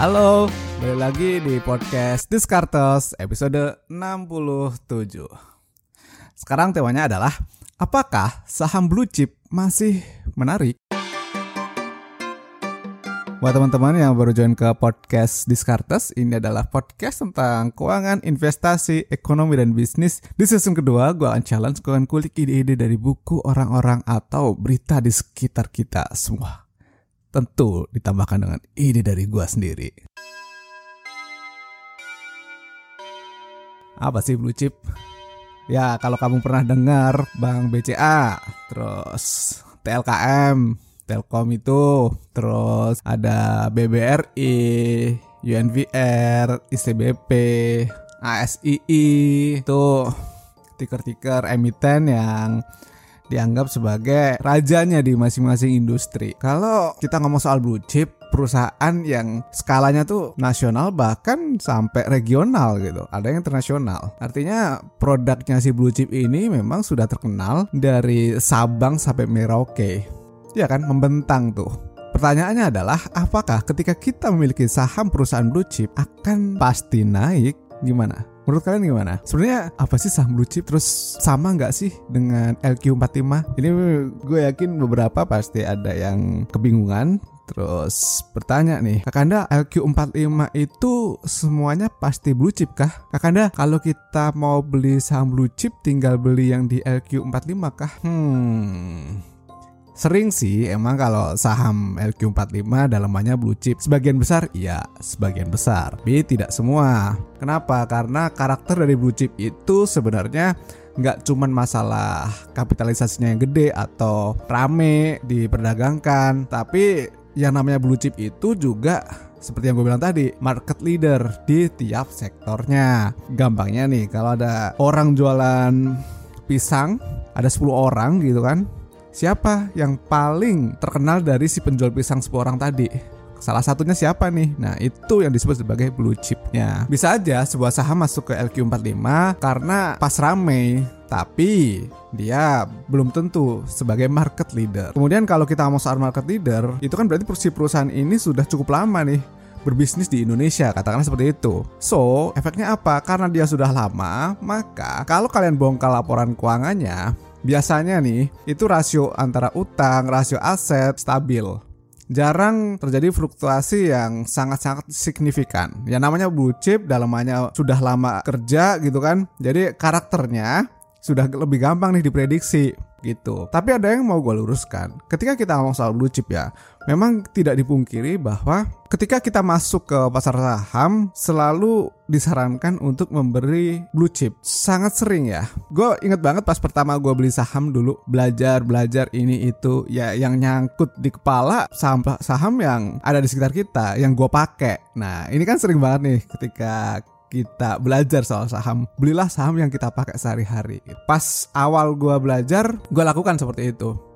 Halo, balik lagi di podcast Diskartes episode 67. Sekarang temanya adalah apakah saham blue chip masih menarik? Buat teman-teman yang baru join ke podcast Diskartes, ini adalah podcast tentang keuangan, investasi, ekonomi, dan bisnis. Di season kedua, gue akan challenge, gue akan kulik ide-ide dari buku orang-orang atau berita di sekitar kita semua tentu ditambahkan dengan ide dari gua sendiri. Apa sih blue chip? Ya, kalau kamu pernah dengar Bank BCA, terus TLKM, Telkom itu, terus ada BBRI, UNVR, ICBP, ASII, itu tiker-tiker emiten yang dianggap sebagai rajanya di masing-masing industri. Kalau kita ngomong soal blue chip, perusahaan yang skalanya tuh nasional bahkan sampai regional gitu. Ada yang internasional. Artinya produknya si blue chip ini memang sudah terkenal dari Sabang sampai Merauke. Ya kan, membentang tuh. Pertanyaannya adalah apakah ketika kita memiliki saham perusahaan blue chip akan pasti naik? Gimana? Menurut kalian gimana? Sebenarnya apa sih saham blue chip? Terus sama nggak sih dengan LQ45? Ini gue yakin beberapa pasti ada yang kebingungan Terus bertanya nih, Kakanda LQ45 itu semuanya pasti blue chip kah? Kakanda kalau kita mau beli saham blue chip tinggal beli yang di LQ45 kah? Hmm, Sering sih emang kalau saham LQ45 dalamannya blue chip Sebagian besar iya sebagian besar Tapi tidak semua Kenapa? Karena karakter dari blue chip itu sebenarnya nggak cuman masalah kapitalisasinya yang gede atau rame diperdagangkan Tapi yang namanya blue chip itu juga seperti yang gue bilang tadi, market leader di tiap sektornya. Gampangnya nih, kalau ada orang jualan pisang, ada 10 orang gitu kan, Siapa yang paling terkenal dari si penjual pisang 10 orang tadi? Salah satunya siapa nih? Nah itu yang disebut sebagai blue chipnya Bisa aja sebuah saham masuk ke LQ45 karena pas rame Tapi dia belum tentu sebagai market leader Kemudian kalau kita mau soal market leader Itu kan berarti si perusahaan ini sudah cukup lama nih berbisnis di Indonesia katakanlah seperti itu. So, efeknya apa? Karena dia sudah lama, maka kalau kalian bongkar laporan keuangannya, biasanya nih itu rasio antara utang, rasio aset stabil. Jarang terjadi fluktuasi yang sangat-sangat signifikan. Ya namanya blue chip, dalamannya sudah lama kerja gitu kan. Jadi karakternya sudah lebih gampang nih diprediksi gitu. Tapi ada yang mau gue luruskan. Ketika kita ngomong soal blue chip ya, memang tidak dipungkiri bahwa ketika kita masuk ke pasar saham selalu disarankan untuk memberi blue chip. Sangat sering ya. Gue inget banget pas pertama gue beli saham dulu belajar belajar ini itu ya yang nyangkut di kepala saham saham yang ada di sekitar kita yang gue pakai. Nah ini kan sering banget nih ketika kita belajar soal saham, belilah saham yang kita pakai sehari-hari. Pas awal gue belajar, gue lakukan seperti itu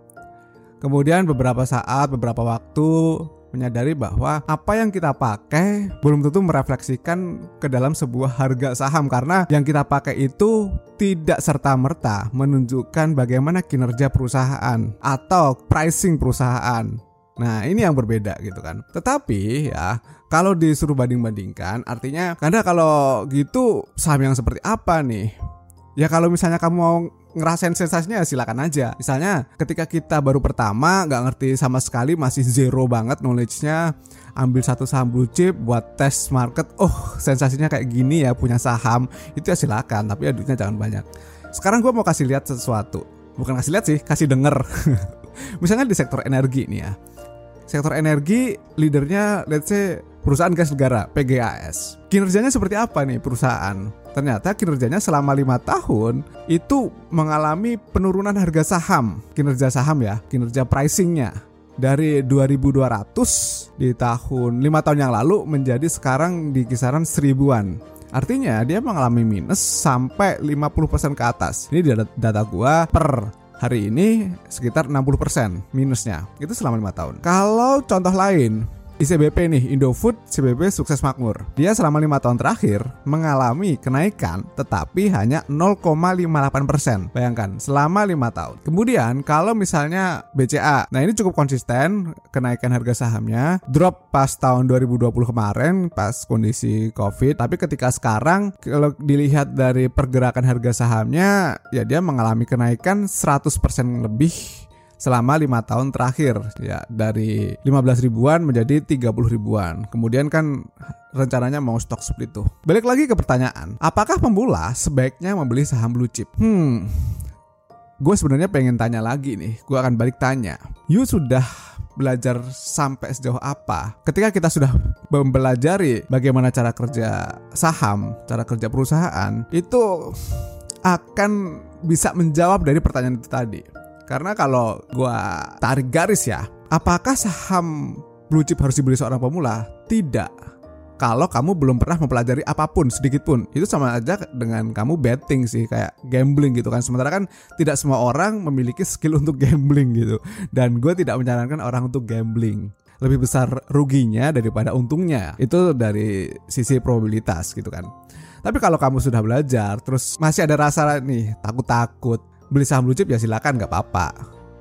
Kemudian beberapa saat, beberapa waktu menyadari bahwa apa yang kita pakai belum tentu merefleksikan ke dalam sebuah harga saham karena yang kita pakai itu tidak serta-merta menunjukkan bagaimana kinerja perusahaan atau pricing perusahaan. Nah, ini yang berbeda gitu kan. Tetapi ya, kalau disuruh banding-bandingkan, artinya karena kalau gitu saham yang seperti apa nih? Ya kalau misalnya kamu mau ngerasain sensasinya ya silakan aja. Misalnya ketika kita baru pertama nggak ngerti sama sekali masih zero banget knowledge-nya ambil satu saham blue chip buat tes market oh sensasinya kayak gini ya punya saham itu ya silakan tapi ya duitnya jangan banyak sekarang gue mau kasih lihat sesuatu bukan kasih lihat sih kasih denger misalnya di sektor energi nih ya sektor energi leadernya let's say perusahaan gas negara PGAS kinerjanya seperti apa nih perusahaan? Ternyata kinerjanya selama lima tahun itu mengalami penurunan harga saham. Kinerja saham ya kinerja pricingnya. Dari 2200 di tahun lima tahun yang lalu menjadi sekarang di kisaran seribuan. Artinya dia mengalami minus sampai 50% ke atas. Ini data, data gua per hari ini sekitar 60% minusnya. Itu selama lima tahun. Kalau contoh lain, ICBP nih, Indofood CBP sukses makmur. Dia selama lima tahun terakhir mengalami kenaikan tetapi hanya 0,58%. Bayangkan, selama lima tahun. Kemudian kalau misalnya BCA, nah ini cukup konsisten kenaikan harga sahamnya, drop pas tahun 2020 kemarin pas kondisi Covid, tapi ketika sekarang kalau dilihat dari pergerakan harga sahamnya, ya dia mengalami kenaikan 100% lebih selama lima tahun terakhir. Ya dari 15 ribuan menjadi 30 ribuan. Kemudian kan rencananya mau stok split tuh balik lagi ke pertanyaan apakah pemula sebaiknya membeli saham blue chip? Hmm gue sebenarnya pengen tanya lagi nih. Gue akan balik tanya. You sudah belajar sampai sejauh apa? Ketika kita sudah mempelajari bagaimana cara kerja saham cara kerja perusahaan itu akan bisa menjawab dari pertanyaan itu tadi karena kalau gua tarik garis ya, apakah saham blue chip harus dibeli seorang pemula? Tidak. Kalau kamu belum pernah mempelajari apa pun sedikit pun, itu sama aja dengan kamu betting sih kayak gambling gitu kan. Sementara kan tidak semua orang memiliki skill untuk gambling gitu. Dan gue tidak menyarankan orang untuk gambling lebih besar ruginya daripada untungnya. Itu dari sisi probabilitas gitu kan. Tapi kalau kamu sudah belajar, terus masih ada rasa nih takut-takut, beli saham blue chip ya silakan nggak apa-apa.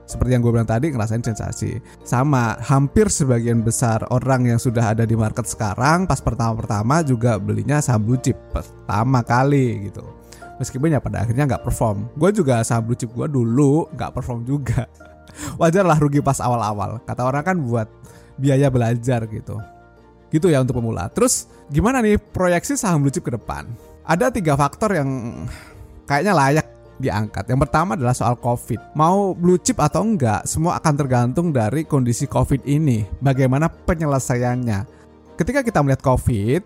Seperti yang gue bilang tadi ngerasain sensasi. Sama hampir sebagian besar orang yang sudah ada di market sekarang pas pertama-pertama juga belinya saham blue chip pertama kali gitu. Meskipun ya pada akhirnya nggak perform. Gue juga saham blue chip gue dulu nggak perform juga. Wajar lah rugi pas awal-awal. Kata orang kan buat biaya belajar gitu. Gitu ya untuk pemula. Terus gimana nih proyeksi saham blue chip ke depan? Ada tiga faktor yang kayaknya layak diangkat. Yang pertama adalah soal COVID. Mau blue chip atau enggak, semua akan tergantung dari kondisi COVID ini. Bagaimana penyelesaiannya. Ketika kita melihat COVID,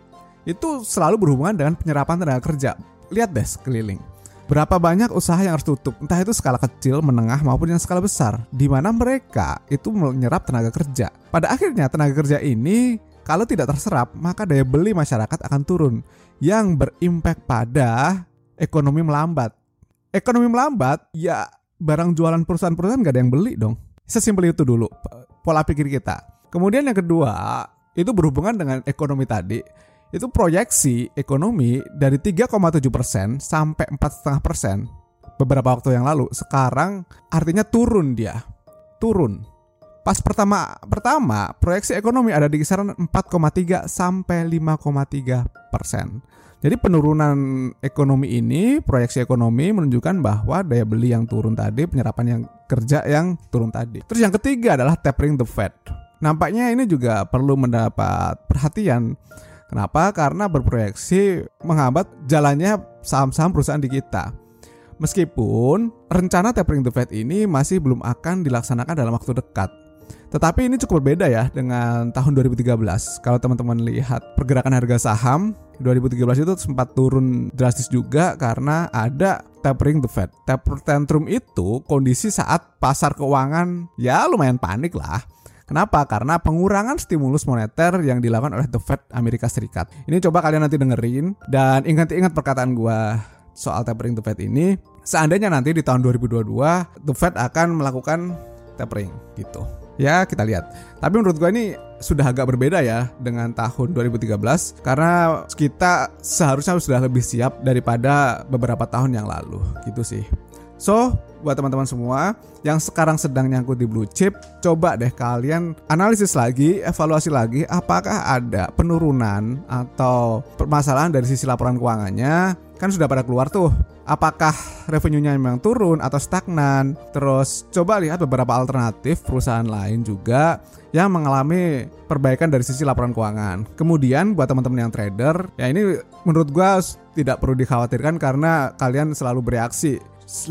itu selalu berhubungan dengan penyerapan tenaga kerja. Lihat deh sekeliling. Berapa banyak usaha yang harus tutup, entah itu skala kecil, menengah maupun yang skala besar, di mana mereka itu menyerap tenaga kerja. Pada akhirnya tenaga kerja ini kalau tidak terserap, maka daya beli masyarakat akan turun yang berimpact pada ekonomi melambat ekonomi melambat, ya barang jualan perusahaan-perusahaan gak ada yang beli dong. Sesimpel itu dulu pola pikir kita. Kemudian yang kedua, itu berhubungan dengan ekonomi tadi. Itu proyeksi ekonomi dari 3,7% sampai 4,5% beberapa waktu yang lalu. Sekarang artinya turun dia. Turun. Pas pertama pertama proyeksi ekonomi ada di kisaran 4,3 sampai 5,3 persen. Jadi penurunan ekonomi ini, proyeksi ekonomi menunjukkan bahwa daya beli yang turun tadi, penyerapan yang kerja yang turun tadi. Terus yang ketiga adalah tapering the Fed. Nampaknya ini juga perlu mendapat perhatian. Kenapa? Karena berproyeksi menghambat jalannya saham-saham perusahaan di kita. Meskipun rencana tapering the Fed ini masih belum akan dilaksanakan dalam waktu dekat. Tetapi ini cukup berbeda ya dengan tahun 2013. Kalau teman-teman lihat pergerakan harga saham 2013 itu sempat turun drastis juga karena ada tapering the Fed. Taper tantrum itu kondisi saat pasar keuangan ya lumayan panik lah. Kenapa? Karena pengurangan stimulus moneter yang dilakukan oleh The Fed Amerika Serikat. Ini coba kalian nanti dengerin dan ingat-ingat perkataan gua soal tapering the Fed ini. Seandainya nanti di tahun 2022 The Fed akan melakukan tapering gitu. Ya kita lihat. Tapi menurut gue ini sudah agak berbeda ya dengan tahun 2013 karena kita seharusnya sudah lebih siap daripada beberapa tahun yang lalu gitu sih. So, buat teman-teman semua yang sekarang sedang nyangkut di blue chip, coba deh kalian analisis lagi, evaluasi lagi apakah ada penurunan atau permasalahan dari sisi laporan keuangannya. Kan sudah pada keluar tuh. Apakah revenue-nya memang turun atau stagnan? Terus coba lihat beberapa alternatif perusahaan lain juga yang mengalami perbaikan dari sisi laporan keuangan. Kemudian buat teman-teman yang trader, ya ini menurut gua tidak perlu dikhawatirkan karena kalian selalu bereaksi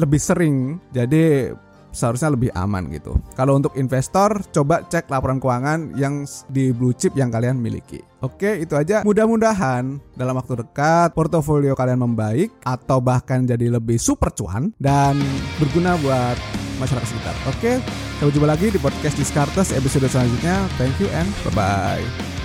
lebih sering jadi seharusnya lebih aman gitu. Kalau untuk investor, coba cek laporan keuangan yang di blue chip yang kalian miliki. Oke, itu aja. Mudah-mudahan dalam waktu dekat portofolio kalian membaik atau bahkan jadi lebih super cuan dan berguna buat masyarakat sekitar. Oke, sampai jumpa lagi di podcast Discartes episode selanjutnya. Thank you and bye-bye.